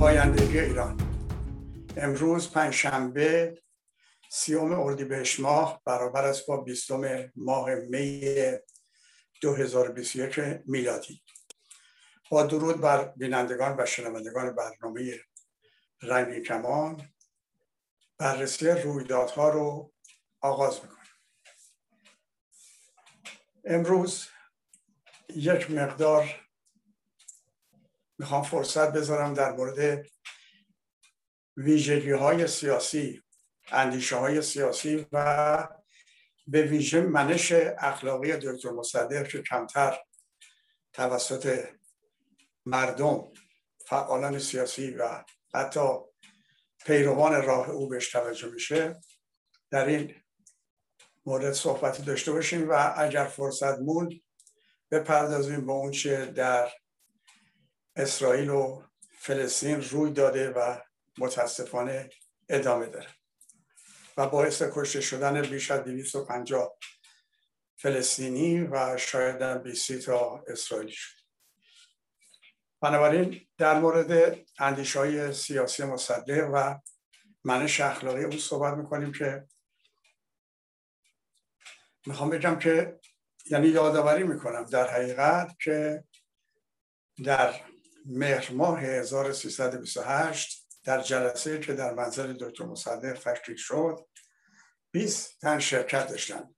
پایندگی ایران. امروز پنجشنبه سیوم اردیبهشت ماه برابر است با بیستم ماه می 2021 میلادی. با درود بر بینندگان و شنوندگان برنامه رنگی کمان بررسی رویدادها رو آغاز می‌کنیم امروز یک مقدار می‌خوام فرصت بذارم در مورد ویژگی های سیاسی اندیشه های سیاسی و به ویژه منش اخلاقی دکتر مصدق که کمتر توسط مردم فعالان سیاسی و حتی پیروان راه او بهش توجه میشه در این مورد صحبتی داشته باشیم و اگر فرصت موند بپردازیم به اون چه در اسرائیل و فلسطین روی داده و متاسفانه ادامه داره. و باعث کشته شدن بیش از 250 فلسطینی و شاید 20 تا اسرائیلی شد. بنابراین در مورد اندیش های سیاسی مصدق و منش اخلاقی او صحبت می‌کنیم که می‌خوام بگم که یعنی یادآوری می‌کنم در حقیقت که در مهر ماه 1328 در جلسه که در منزل دکتر مصدق تشکیل شد 20 تن شرکت داشتن.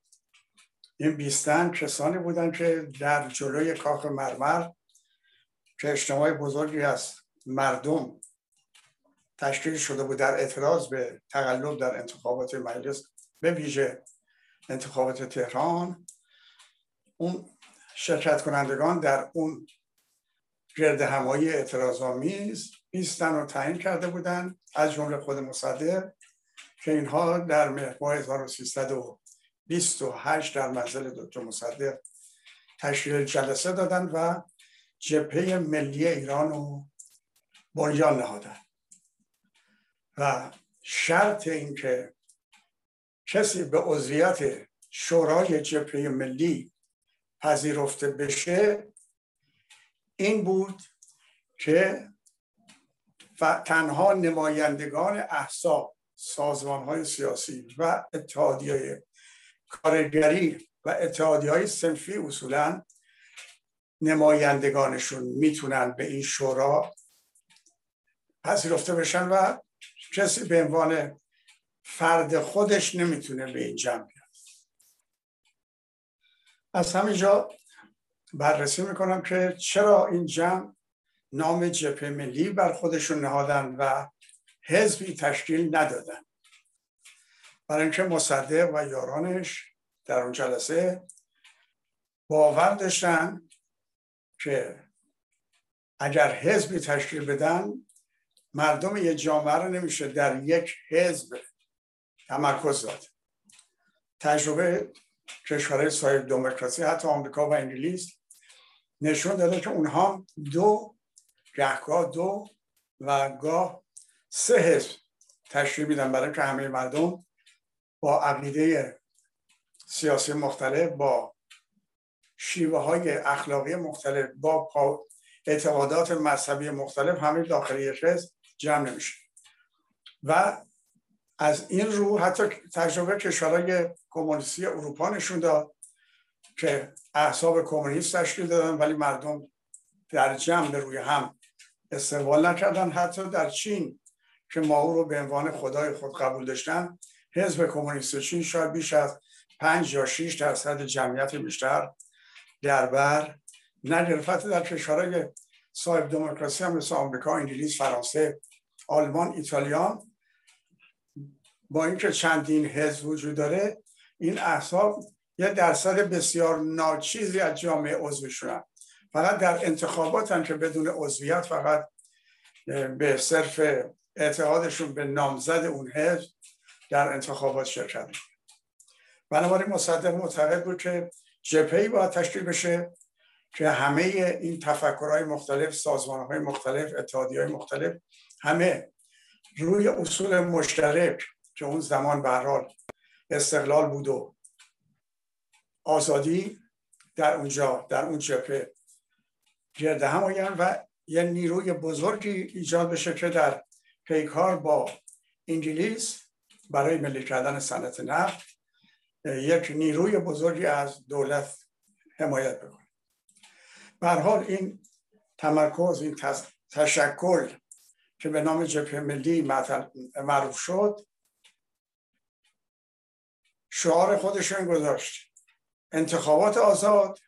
این 20 تن کسانی بودن که در جلوی کاخ مرمر که اجتماع بزرگی از مردم تشکیل شده بود در اعتراض به تقلب در انتخابات مجلس به ویژه انتخابات تهران اون شرکت کنندگان در اون گرد همایی اعتراض آمیز 20 رو تعیین کرده بودند از جمله خود مصدق که اینها در ماه 1328 در منزل دکتر مصدق تشکیل جلسه دادند و جبهه ملی ایران رو بنیان نهادن. و شرط این که کسی به عضویت شورای جبهه ملی پذیرفته بشه این بود که تنها نمایندگان احساب سازمان های سیاسی و اتحادی های کارگری و اتحادی های سنفی اصولا نمایندگانشون می‌تونن به این شورا پذیرفته بشن و کسی به عنوان فرد خودش نمی‌تونه به این جمع بیاد. از همینجا بررسی می‌کنم که چرا این جمع نام جبهه ملی بر خودشون نهادن و حزبی تشکیل ندادن. برای اینکه مصدق و یارانش در اون جلسه باور داشتن که اگر حزبی تشکیل بدن مردم یه جامعه رو نمیشه در یک حزب تمرکز داد. تجربه کشورهای صاحب دموکراسی حتی آمریکا و انگلیس نشون داده که اونها دو گهگاه دو و گاه سه حزب تشکیل میدن برای که همه مردم با عقیده سیاسی مختلف با شیوه های اخلاقی مختلف با اعتقادات مذهبی مختلف همه داخل یک حزب جمع نمیشه. و از این رو حتی تجربه کشورهای کمونیستی اروپا نشون داد که احساب کمونیست تشکیل دادن ولی مردم در جمع روی هم استقبال نکردن. حتی در چین که ما رو به عنوان خدای خود قبول داشتن حزب کمونیست چین شاید بیش از پنج یا 6 درصد جمعیت بیشتر در بر نگرفت. در کشورهای صاحب دموکراسی هم مثل آمریکا، انگلیس، فرانسه، آلمان، ایتالیا با اینکه چندین حزب وجود داره این احساب یه درصد بسیار ناچیزی از جامعه عضو شدن فقط در انتخابات هم که بدون عضویت فقط به صرف اعتقادشون به نامزد اون حزب در انتخابات شرکت بنابراین مصدق معتقد بود که جپهی باید تشکیل بشه که همه این تفکرهای مختلف سازمانهای مختلف اتحادی های مختلف همه روی اصول مشترک که اون زمان به استقلال بود و آزادی در اونجا در اون جبهه گرده هم و یه نیروی بزرگی ایجاد بشه که در پیکار با انگلیس برای ملی کردن صنعت نفت یک نیروی بزرگی از دولت حمایت بکنه. به حال این تمرکز این تشکل که به نام جبهه ملی معروف شد شعار خودشون گذاشت. انتخابات آزاد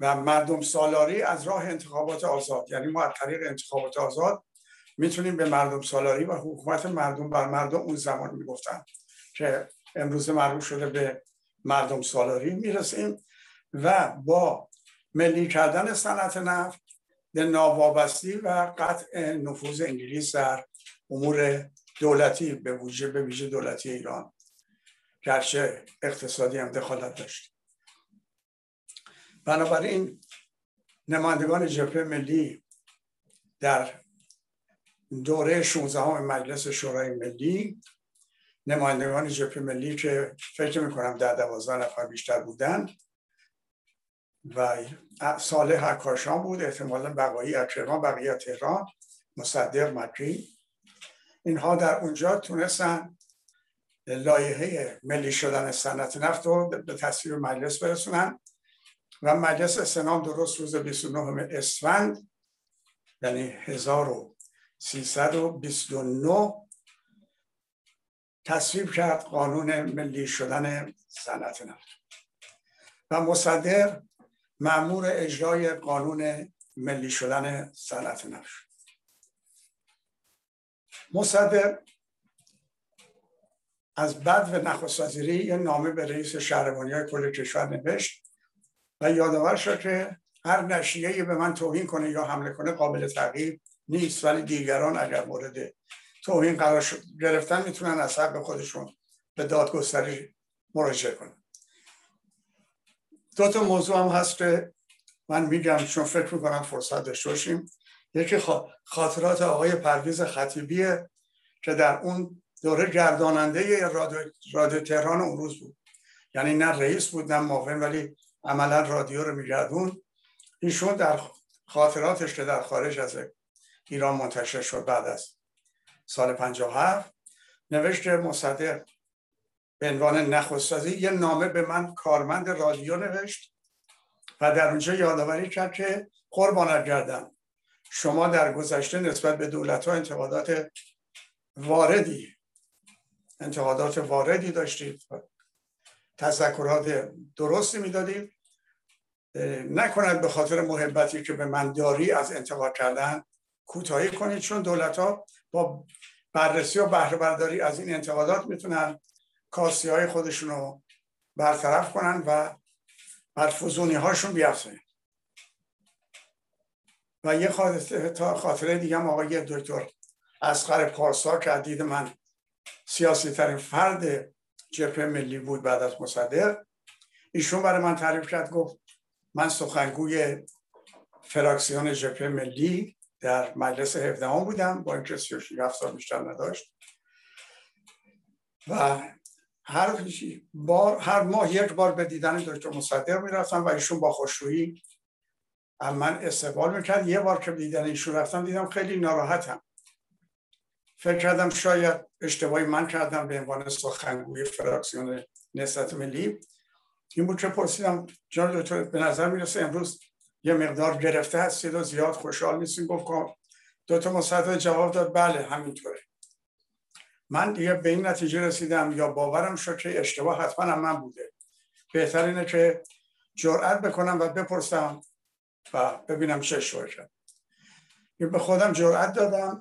و مردم سالاری از راه انتخابات آزاد. یعنی ما از طریق انتخابات آزاد می‌تونیم به مردم سالاری و حکومت مردم بر مردم اون زمان می‌گفتن که امروز معروف شده به مردم سالاری می‌رسیم و با ملی کردن صنعت نفت به ناوابستی و قطع نفوذ انگلیس در امور دولتی به ویژه به ویژه دولتی ایران. گرچه اقتصادی هم دخالت داشت. بنابراین نمایندگان جبهه ملی در دوره 16 مجلس شورای ملی نمایندگان جبهه ملی که فکر می‌کنم در دوازده نفر بیشتر بودن و صالح حکاشان بود احتمالا بقایی اکرمان بقیه تهران مصدق مکی اینها در اونجا تونستن لایحه ملی شدن صنعت نفت رو به تصویر مجلس برسونن و مجلس سنان درست روز 29 اسفند یعنی 1329 تصویب کرد قانون ملی شدن صنعت نفت. و مصدق معمور اجرای قانون ملی شدن صنعت نفت مصدق از بد و نخست یه نامه به رئیس شهربانی های کل کشور نوشت و یادآور شد که هر نشیه به من توهین کنه یا حمله کنه قابل تغییر نیست ولی دیگران اگر مورد توهین قرار گرفتن می‌تونن از حق خودشون به دادگستری مراجعه کنن. دو تا موضوع هم هست که من میگم چون فکر می‌کنم فرصت داشته باشیم. یکی خاطرات آقای پرویز خطیبیه که در اون دوره گرداننده رادیو, تهران اون روز بود. یعنی نه رئیس بود نه معاون ولی عملا رادیو رو میگردون ایشون در خاطراتش که در خارج از ایران منتشر شد بعد از سال 57 نوشت مصدق به عنوان نخستازی یه نامه به من کارمند رادیو نوشت و در اونجا یادآوری کرد که قربانت گردم. شما در گذشته نسبت به دولت ها انتقادات واردی انتقادات واردی داشتید تذکرات درستی می‌دادید. نکند به خاطر محبتی که به من داری از انتقاد کردن کوتاهی کنید چون دولت ها با بررسی و بهره برداری از این انتقادات می‌تونن کاسی های خودشون رو برطرف کنن و بر فزونی هاشون بیافزنن و یه خاطره دیگه هم آقای دکتر اسقر پارسا که دید من سیاسی ترین فرد جبهه ملی بود بعد از مصدق. ایشون برای من تعریف کرد گفت من سخنگوی فراکسیون جبهه ملی در مجلس 17 بودم با اینکه 37 سال بیشتر نداشت. و هر بار هر ماه یک بار به دیدن دکتر مصدق می‌رفتم و ایشون با خوشرویی من استقبال می‌کرد. یه بار که دیدن ایشون رفتم دیدم خیلی ناراحتم. فکر کردم شاید اشتباهی من کردم به عنوان سخنگوی فراکسیون نسبت ملی. این بود که پرسیدم جان دکتر به نظر می‌رسه امروز یه مقدار گرفته هستید و زیاد خوشحال نیستیم گفت دو تا مصدق جواب داد بله همینطوره. من دیگه به این نتیجه رسیدم یا باورم شد که اشتباه حتما من بوده. بهتر اینه که جرأت بکنم و بپرسم و ببینم چه اشتباه کرد. به خودم جرأت دادم.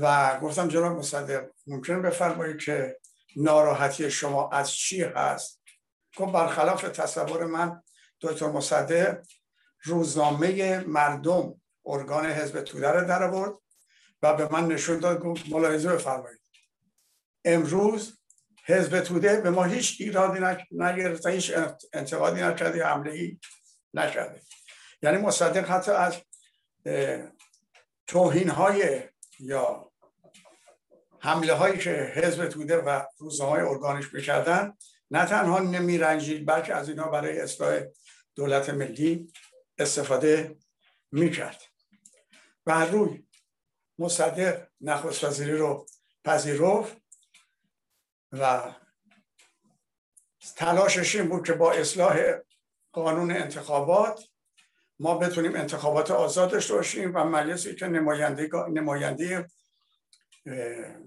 و گفتم جناب مصدق ممکن بفرمایید که ناراحتی شما از چی هست؟ گفت برخلاف تصور من دکتر مصدق روزنامه مردم ارگان حزب توده رو در آورد و به من نشون داد گفت ملاحظه بفرمایید. امروز حزب توده به ما هیچ ایرادی نگرفته هیچ انتقادی نکرده حمله ای نکرده. یعنی مصدق حتی از توهین های یا حمله هایی که حزب توده و روزنامه های ارگانش می‌کردن نه تنها نمی رنجید بلکه از اینا برای اصلاح دولت ملی استفاده می‌کرد. بر روی مصدق نخست وزیری رو پذیرفت و تلاشش این بود که با اصلاح قانون انتخابات ما بتونیم انتخابات آزاد داشته باشیم و مجلسی که نماینده نماینده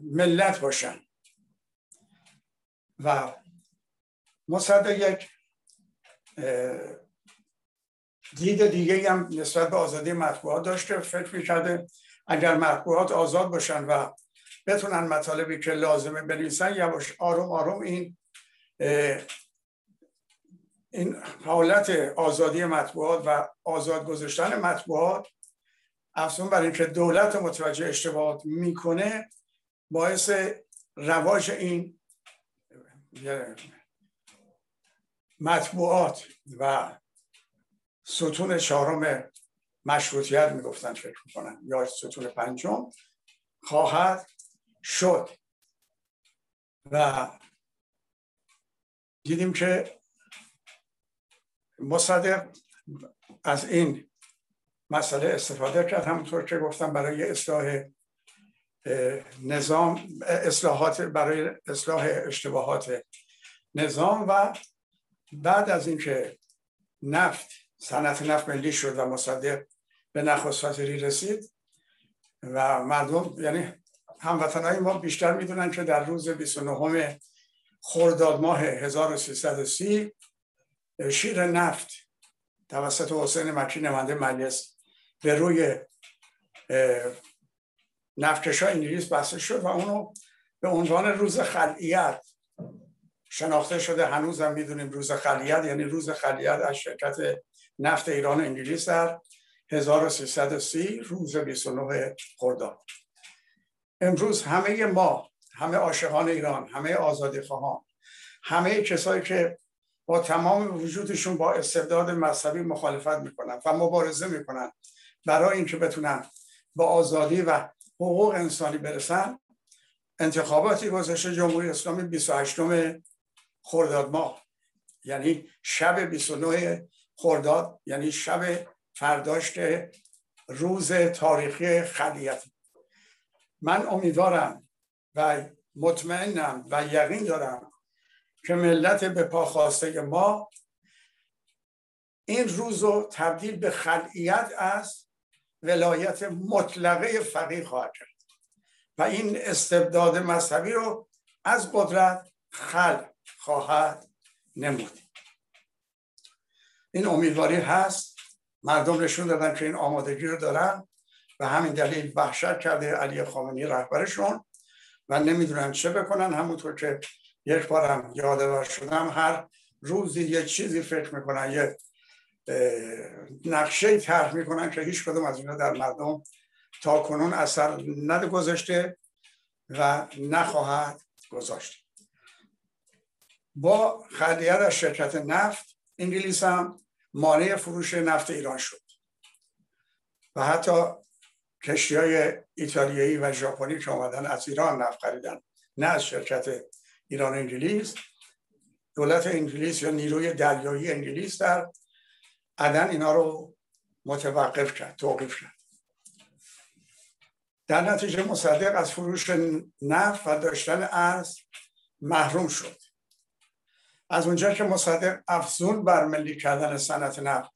ملت باشن. و مصدق یک دید دیگه هم نسبت به آزادی مطبوعات داشته. فکر می‌کرده اگر مطبوعات آزاد باشن و بتونن مطالبی که لازمه بنویسن یواش آروم آروم این این حالت آزادی مطبوعات و آزاد گذاشتن مطبوعات افزون بر اینکه دولت متوجه اشتباهات می‌کنه باعث رواج این مطبوعات و ستون چهارم مشروطیت می‌گفتن فکر می‌کنن یا ستون پنجم خواهد شد. و دیدیم که مصدق از این مسئله استفاده کرد همونطور که گفتم برای اصلاح نظام اصلاحات برای اصلاح اشتباهات نظام و بعد از اینکه نفت صنعت نفت ملی شد و مصدق به نخست وزیری رسید و مردم یعنی هموطنهای ما بیشتر می‌دونن که در روز 29 خرداد ماه 1330 شیر نفت توسط حسین مکی نماینده مجلس به روی نفتکشا انگلیس بسته شد و اونو به عنوان روز خلیت شناخته شده. هنوز هم می‌دونیم روز خلیت یعنی روز خلیت از شرکت نفت ایران انگلیس در 1330 روز 29 خرداد. امروز همه ما همه عاشقان ایران همه آزادی خواهان همه کسایی که با تمام وجودشون با استبداد مذهبی مخالفت می‌کنن و مبارزه می‌کنن برای اینکه بتونن با آزادی و حقوق انسانی برسن انتخاباتی گذاشته جمهوری اسلامی 28 خرداد ماه. یعنی شب 29 خرداد یعنی شب فرداش که روز تاریخی خلیت. من امیدوارم و مطمئنم و یقین دارم که ملت به پا خواسته ما این روز رو تبدیل به خلعیت از ولایت مطلقه فقیه خواهد کرد. و این استبداد مذهبی رو از قدرت خلع خواهد نمود. این امیدواری هست. مردم نشون دادن که این آمادگی رو دارن و همین دلیل وحشت کرده علی خامنی رهبرشون و نمی‌دونن چه بکنن. همونطور که یک بارم یادآور شدم هر روزی یه چیزی فکر می‌کنن یه نقشه طرح می‌کنن که هیچ کدوم از اینا در مردم تا کنون اثر نده گذاشته و نخواهد گذاشت. با خلیت از شرکت نفت انگلیس هم مانع فروش نفت ایران شد. و حتی کشتی های ایتالیایی و ژاپنی که آمدن از ایران نفت خریدن نه از شرکت ایران انگلیس دولت انگلیس یا نیروی دریایی انگلیس در عدن اینا رو متوقف کرد توقیف کرد. در نتیجه مصدق از فروش نفت و داشتن ارز محروم شد. از اونجا که مصدق افزون بر ملی کردن صنعت نفت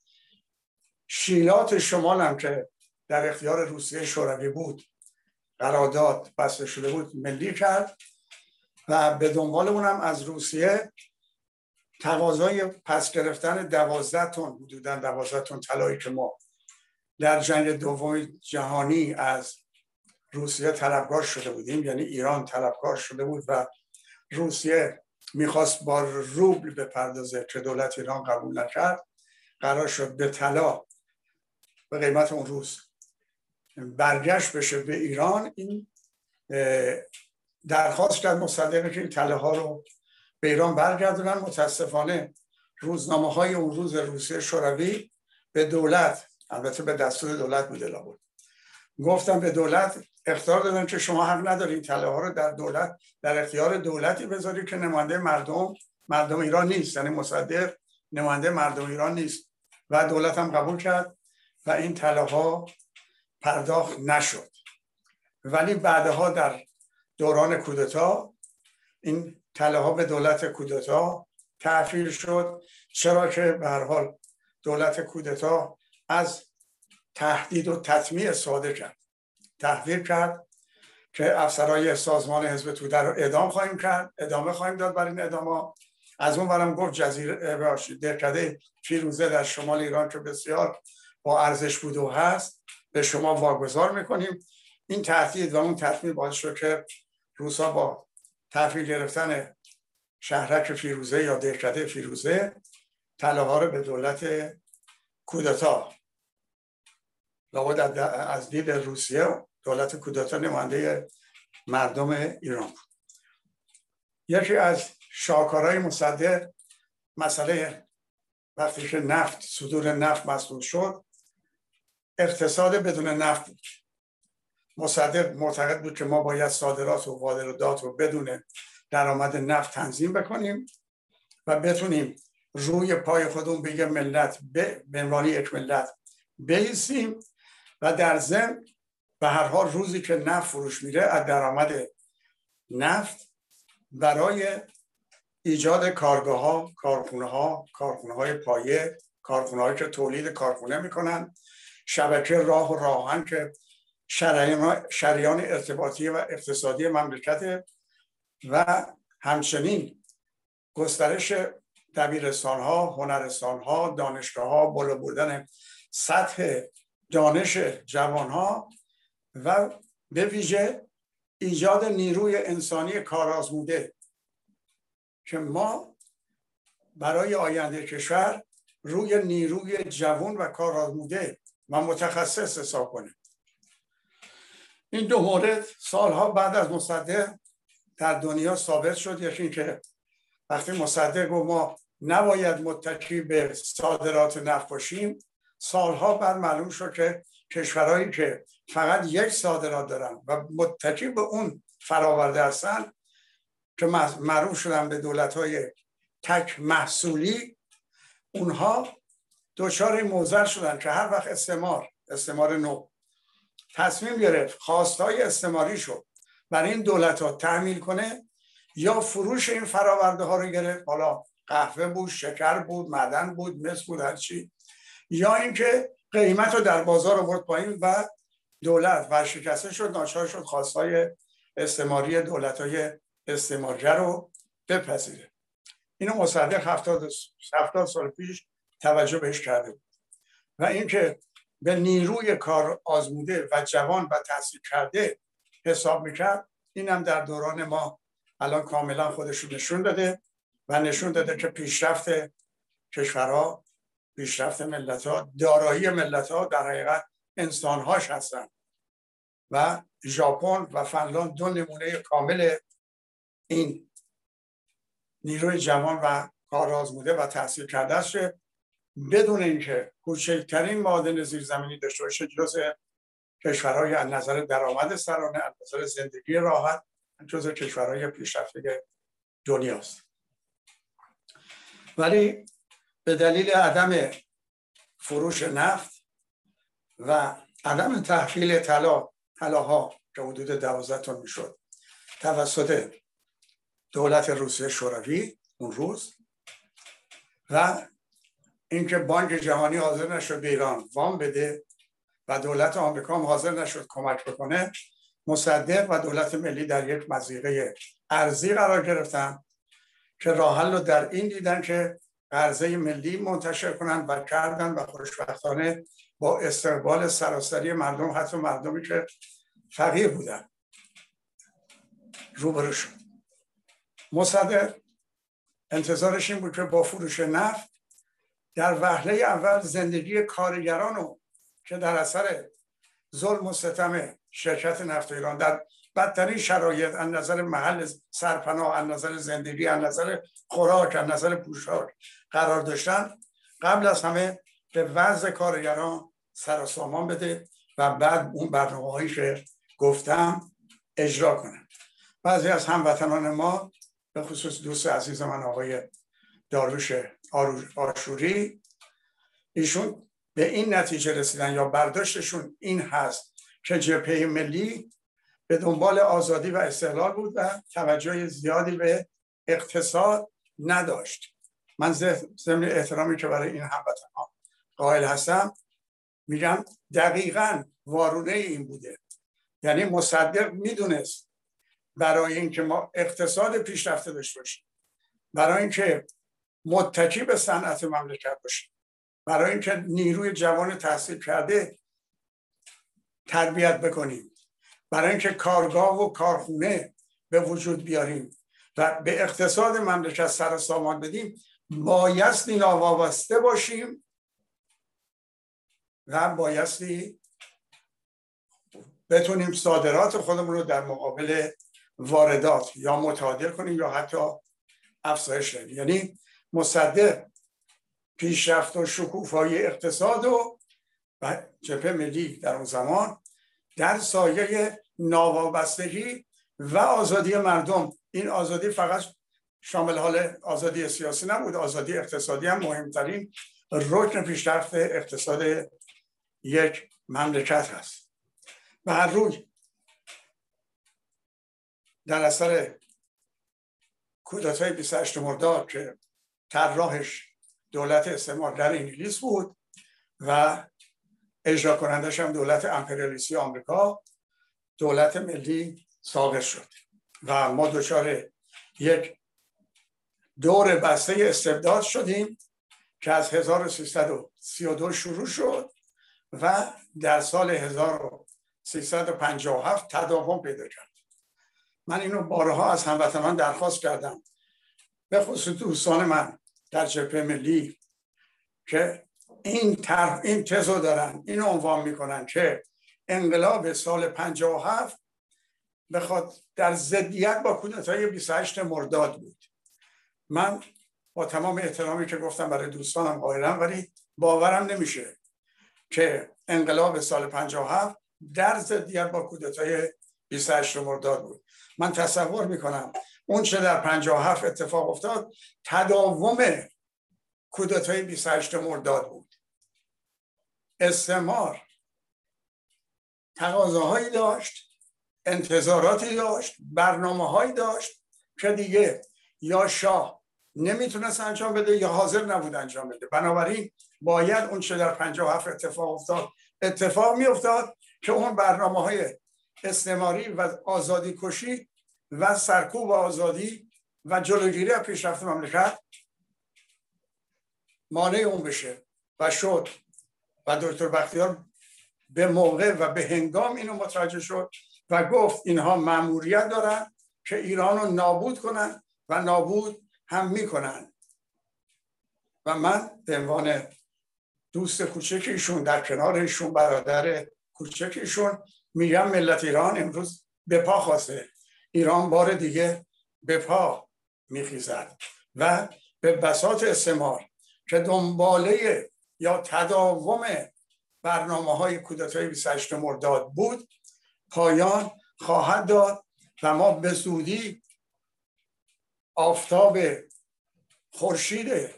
شیلات شمال هم که در اختیار روسیه شوروی بود قرارداد بسته شده بود ملی کرد. و به دنبال اونم از روسیه تقاضای پس گرفتن دوازده تن حدودا دوازده تن طلایی که ما در جنگ دوم جهانی از روسیه طلبگار شده بودیم یعنی ایران طلبگار شده بود و روسیه می‌خواست با روبل بپردازه که دولت ایران قبول نکرد قرار شد به طلا به قیمت اون روز برگشت بشه به ایران. این درخواست کرد مصدقه که این تله ها رو به ایران برگردونن. متاسفانه روزنامه های اون روز روسیه شوروی به دولت البته به دستور دولت بوده بود گفتم به دولت اختیار دادن که شما حق ندارید تله ها رو در دولت در اختیار دولتی بذارید که نماینده مردم مردم ایران نیست. یعنی مصدق نماینده مردم ایران نیست. و دولت هم قبول کرد و این تله ها پرداخت نشد. ولی بعدها در دوران کودتا. این تله ها به دولت کودتا تحفیل شد. چرا که به هر حال دولت کودتا از تهدید و تطمیع استفاده کرد. تحویل کرد که افسرهای سازمان حزب توده رو اعدام خواهیم کرد. ادامه خواهیم داد برای این ادامه. از اون برم گفت جزیره درکده فیروزه در شمال ایران که بسیار با ارزش بود و هست به شما واگذار می‌کنیم. این تهدید و اون تصمیم باعث شد که روسا با تحویل گرفتن شهرک فیروزه یا دهکده فیروزه طلاها ها رو به دولت کودتا. لابد از دید روسیه دولت کودتا نماینده مردم ایران بود. یکی از شاکارهای مصدق مسئله وقتی که نفت صدور نفت مسئول شد اقتصاد بدون نفت بود. مصدق معتقد بود که ما باید صادرات و واردات رو بدون درآمد نفت تنظیم بکنیم و بتونیم روی پای خودمون بگه ملت به عنوان یک ملت بیسیم و در ضمن به هر حال روزی که نفت فروش میره از درآمد نفت برای ایجاد کارگاه ها کارخونه ها کارخونه های پایه کارخونه که تولید کارخونه می‌کنن شبکه راه و راهن که شریان ارتباطی و اقتصادی مملکت و همچنین گسترش دبیرستان ها هنرستان ها دانشگاه ها بالا بردن سطح دانش جوان ها و به ویژه ایجاد نیروی انسانی کارآزموده که ما برای آینده کشور روی نیروی جوان و کارآزموده و متخصص حساب کنیم. این دو مورد سالها بعد از مصدق در دنیا ثابت شد. یکی که وقتی مصدق و ما نباید متکی به صادرات نفت باشیم سالها بعد معلوم شد که کشورهایی که فقط یک صادرات دارن و متکی به اون فراورده هستن که معروف شدن به دولت های تک محصولی اونها دچار موزر شدن که هر وقت استعمار استعمار نو تصمیم گرفت خواستای استعماری شد. برای این دولت ها تحمیل کنه یا فروش این فراورده ها رو گرفت. حالا قهوه بود شکر بود معدن بود مس بود هرچی یا اینکه قیمت رو در بازار آورد پایین و دولت و شکسته شد ناچار شد خواستای استعماری دولت های استعمارگر رو بپذیره. اینو مصدق هفتاد, سال پیش توجه بهش کرده بود. و اینکه به نیروی کار آزموده و جوان و تحصیل کرده حساب می‌کرد. اینم در دوران ما الان کاملا خودشون نشون داده و نشون داده که پیشرفت کشورها پیشرفت ملت ها دارایی ملت ها در حقیقت انسان هاش هستن. و ژاپن و فنلاند دو نمونه کامل این نیروی جوان و کار آزموده و تحصیل کرده است. بدون اینکه کوچکترین معادن زیرزمینی داشته باشه جز کشورهای از نظر درآمد سرانه از نظر زندگی راحت جز کشورهای پیشرفته دنیاست. ولی به دلیل عدم فروش نفت و عدم تحویل طلا طلاها که حدود دوازده تن می‌شد توسط دولت روسیه شوروی اون روز و اینکه بانک جهانی حاضر نشد به ایران وام بده و دولت آمریکا هم حاضر نشد کمک بکنه مصدق و دولت ملی در یک مزیقه ارزی قرار گرفتن که راه رو در این دیدن که قرضه ملی منتشر کنند و کردن و خوشبختانه با استقبال سراسری مردم حتی مردمی که فقیر بودن. روبرو شد. مصدق انتظارش این بود که با فروش نفت در وهله اول زندگی کارگران رو که در اثر ظلم و ستم شرکت نفت ایران. در بدترین شرایط از نظر محل سرپناه از نظر زندگی از نظر خوراک از نظر پوشاک قرار داشتن. قبل از همه به وضع کارگران سر سامان بده و بعد اون برنامه هایی که گفتم اجرا کنه بعضی از هموطنان ما به خصوص دوست عزیز من آقای داروش آشوری. ایشون به این نتیجه رسیدن یا برداشتشون این هست که جبهه ملی به دنبال آزادی و استقلال بود و توجه زیادی به اقتصاد نداشت. من ضمن احترامی که برای این هموطن ها قائل هستم میگم دقیقا وارونه این بوده. یعنی مصدق می‌دونست برای اینکه ما اقتصاد پیشرفته داشته باشیم برای اینکه متکی به صنعت مملکت باشیم برای اینکه نیروی جوان تحصیل کرده تربیت بکنیم. برای اینکه کارگاه و کارخونه به وجود بیاریم و به اقتصاد مملکت سر سامان بدیم بایستی ناوابسته باشیم و بایستی بتونیم صادرات خودمون رو در مقابل واردات یا متعادل کنیم یا حتی افزایش بدیم. یعنی مصدق پیشرفت و شکوفایی اقتصاد و و ملی در اون زمان در سایه ناوابستگی و آزادی مردم. این آزادی فقط شامل حال آزادی سیاسی نبود آزادی اقتصادی هم مهمترین رکن پیشرفت اقتصاد یک مملکت هست. و هر روی در اثر کودتای 28 مرداد که طراحش دولت استعمار در انگلیس بود و اجرا کنندش هم دولت امپریالیستی آمریکا دولت ملی ساقط شد. و ما دچار یک دور بسته استبداد شدیم که از 1332 شروع شد و در سال 1357 تداوم پیدا کرد. من اینو بارها از هموطنان درخواست کردم به خصوص دوستان من در جبهه ملی که این طرح این تزو دارن این عنوان می‌کنن که انقلاب سال 57 بخواد در ضدیت با کودتای 28 مرداد بود. من با تمام احترامی که گفتم برای دوستانم قائلم ولی باورم نمیشه که انقلاب سال 57 در ضدیت با کودتای 28 مرداد بود. من تصور می‌کنم اون چه در 57 اتفاق افتاد تداوم کودتای 28 مرداد بود. استعمار تقاضاهایی داشت انتظاراتی داشت برنامه هایی داشت که دیگه یا شاه نمی‌تونست انجام بده یا حاضر نبود انجام بده. بنابراین باید اون چه در 57 اتفاق افتاد اتفاق می افتاد که اون برنامه های استعماری و آزادی کشی و سرکوب آزادی و جلوگیری از پیشرفت مملکت مانع اون بشه و شد و دکتر بختیار به موقع و به هنگام اینو متوجه شد و گفت اینها مأموریت دارن که ایران رو نابود کنن و نابود هم می‌کنن. و من به عنوان دوست کوچک ایشون در کنار ایشون برادر کوچک ایشون میگم ملت ایران امروز به پا خواسته. ایران بار دیگه به پا میخیزد و به بساط استعمار که دنباله یا تداوم برنامه های کودتای 28 مرداد بود پایان خواهد داد و ما به زودی آفتاب خورشید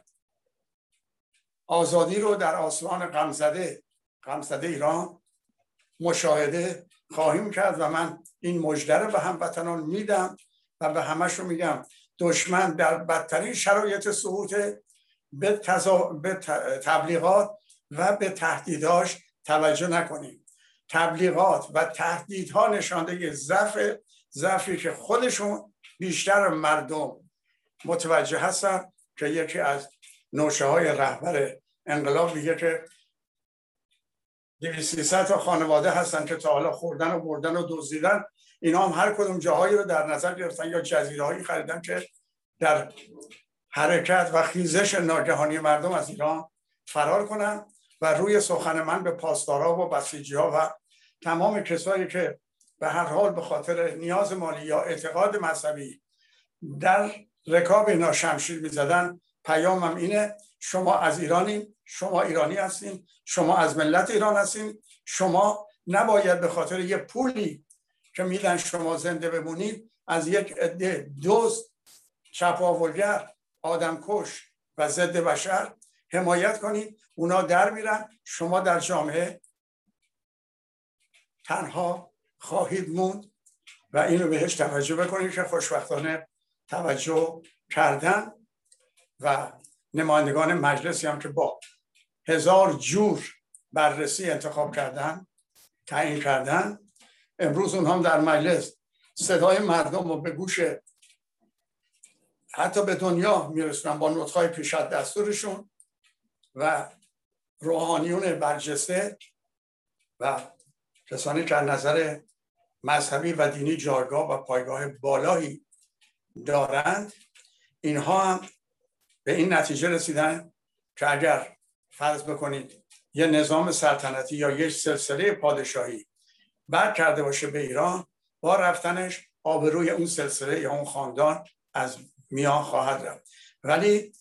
آزادی رو در آسمان غمزده غمزده ایران مشاهده خواهیم کرد و من این مژده رو به هموطنان میدم و به همش رو میگم دشمن در بدترین شرایط سقوط به, به تبلیغات و به تهدیداش توجه نکنیم. تبلیغات و تهدیدها نشانده ضعف ضعفی که خودشون بیشتر مردم متوجه هستن که یکی از نوشه های رهبر انقلاب میگه که 200 تا خانواده هستن که تا حالا خوردن و بردن و دزدیدن. اینا هم هر کدوم جاهایی رو در نظر گرفتن یا جزیره هایی خریدن که در حرکت و خیزش ناگهانی مردم از ایران فرار کنن و روی سخن من به پاسدارا و بسیجی ها و تمام کسایی که به هر حال به خاطر نیاز مالی یا اعتقاد مذهبی در رکاب اینا شمشیر می‌زدن پیامم اینه شما از ایرانی شما ایرانی هستین شما از ملت ایران هستین شما نباید به خاطر یه پولی که میدن شما زنده بمونید از یک عده دوست چپاولگر آدمکش و ضد بشر حمایت کنید. اونا در میرن. شما در جامعه تنها خواهید موند و اینو بهش توجه بکنید که خوشبختانه توجه کردن و نمایندگان مجلسی هم که با هزار جور بررسی انتخاب کردن تعیین کردن امروز اونها هم در مجلس صدای مردم رو به گوش حتی به دنیا میرسونن با نطقهای پیشت دستورشون و روحانیون برجسته و کسانی که نظر مذهبی و دینی جایگاه و پایگاه بالایی دارند اینها هم به این نتیجه رسیدن که اگر فرض بکنید یه نظام سلطنتی یا یک سلسله پادشاهی بر کرده باشه به ایران با رفتنش آبروی اون سلسله یا اون خاندان از میان خواهد رفت. ولی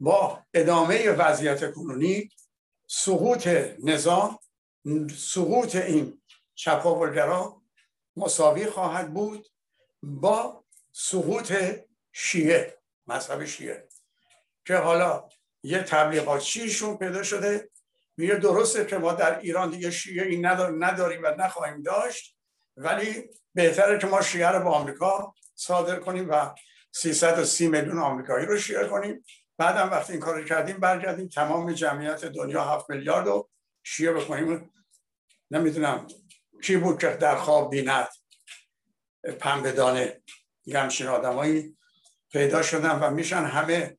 با ادامه وضعیت کنونی سقوط نظام سقوط این چپاولگرا مساوی خواهد بود با سقوط شیعه مذهب شیعه. که حالا یه تبلیغاتچیشون پیدا شده. میگه درسته که ما در ایران دیگه شیعه این نداریم و نخواهیم داشت ولی بهتره که ما شیعه رو به آمریکا صادر کنیم و 330 میلیون آمریکایی رو شیعه کنیم. بعدم وقتی این کار کردیم برگردیم تمام جمعیت دنیا 7 میلیارد رو شیعه بکنیم نمی‌دونم کی بود که در خواب بیند پنبه دانه همچین آدمایی پیدا شدن و میشن همه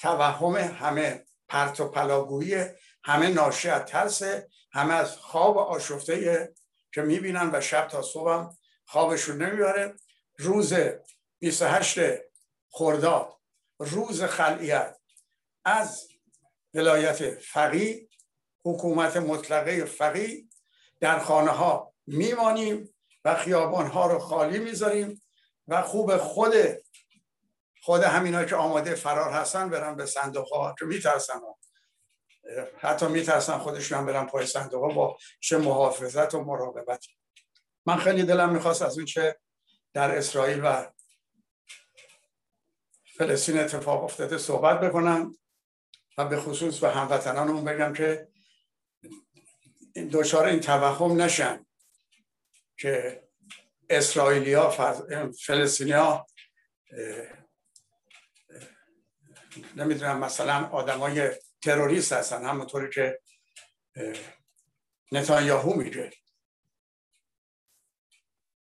توهم همه پرت و پلاگویی همه ناشی از ترس همه از خواب آشفته که می‌بینن و شب تا صبح خوابشون نمی‌بره. روز 28 خرداد روز خلعیت. از ولایت فقی حکومت مطلقه فقی در خانه ها میمانیم و خیابان ها رو خالی می‌ذاریم و خوب خود خود همینا که آماده فرار هستن برن به صندوق ها که میترسن. حتی میترسن خودشون هم برن پای صندوق ها با چه محافظت و مراقبت. من خیلی دلم می‌خواست از اون چه در اسرائیل و فلسطین اتفاق افتاده صحبت بکنم و به خصوص به هموطنانمون بگم که دچار این توهم نشن که اسرائیلیا ها نمی‌دونم مثلا آدمای تروریست هستن همونطوری که نتانیاهو میگه.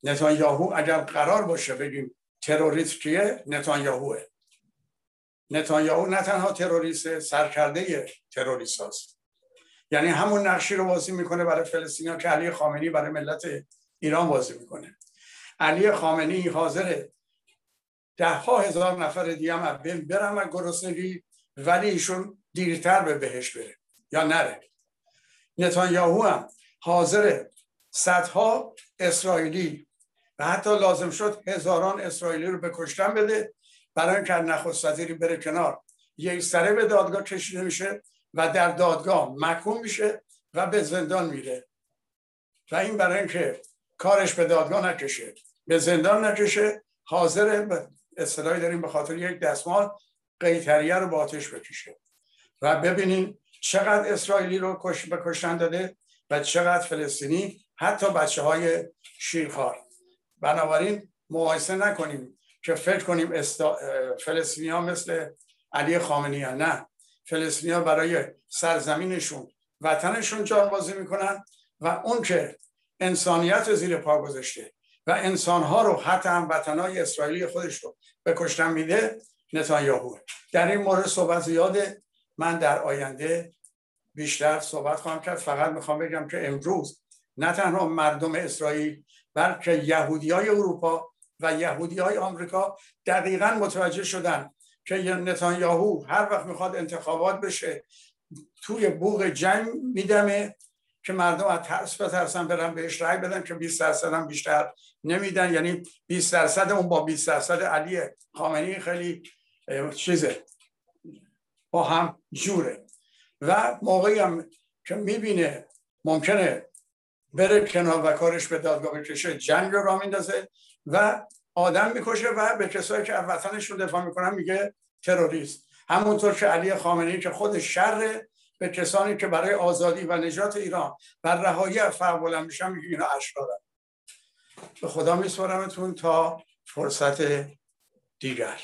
نتانیاهو اگر قرار باشه بگیم تروریست کیه نتانیاهوه. نتانیاهو نه تنها تروریست سرکرده تروریست هست یعنی همون نقشی رو بازی می‌کنه برای فلسطینیا که علی خامنی برای ملت ایران بازی می‌کنه. علی خامنی حاضره ده ها هزار نفر دیگه هم برن و گرسنگی ولی ایشون دیرتر به بهش بره. یا نره. نتانیاهو هم حاضر صدها اسرائیلی و حتی لازم شد هزاران اسرائیلی رو به کشتن بده برای اینکه نخست وزیری بره کنار. یک سره به دادگاه کشیده میشه و در دادگاه محکوم میشه و به زندان میره. و این برای اینکه کارش به دادگاه نکشه. به زندان نکشه حاضر اصطلاحی داریم به خاطر یک دستمال قیتریه رو با آتش بکشه. و ببینین چقدر اسرائیلی رو کش به داده و چقدر فلسطینی حتی بچه های شیرخوار. بنابراین مقایسه نکنیم که فکر کنیم استا... فلسطینی ها مثل علی خامنی ها نه. فلسطینی ها برای سرزمینشون وطنشون جانبازی می‌کنن و اون که انسانیت زیر پا گذاشته و انسانها رو حتی هم وطنهای اسرائیلی خودش رو به کشتن میده نتانیاهو. در این مورد صحبت زیاده. من در آینده بیشتر صحبت خواهم کرد. فقط می‌خوام بگم که امروز نه تنها مردم اسرائیل بلکه یهودی های اروپا و یهودی های آمریکا دقیقا متوجه شدن که نتانیاهو هر وقت می‌خواد انتخابات بشه توی بوغ جنگ میدمه. که مردم از ترس بترسن برن بهش رای بدن که 20 درصد هم بیشتر نمیدن. یعنی 20 درصد اون با 20 درصد علی خامنی خیلی چیزه با هم جوره. و موقعی هم که می‌بینه ممکنه بره کنار و کارش به دادگاه بکشه جنگ رو را میندازه و آدم می‌کشه و به کسایی که وطنش رو دفاع می‌کنن میگه تروریست. همونطور که علی خامنه‌ای که خود شر به کسانی که برای آزادی و نجات ایران و رهایی از فرق بلند میشن اینا اشرارن به خدا میسپارمتون تا فرصت دیگر.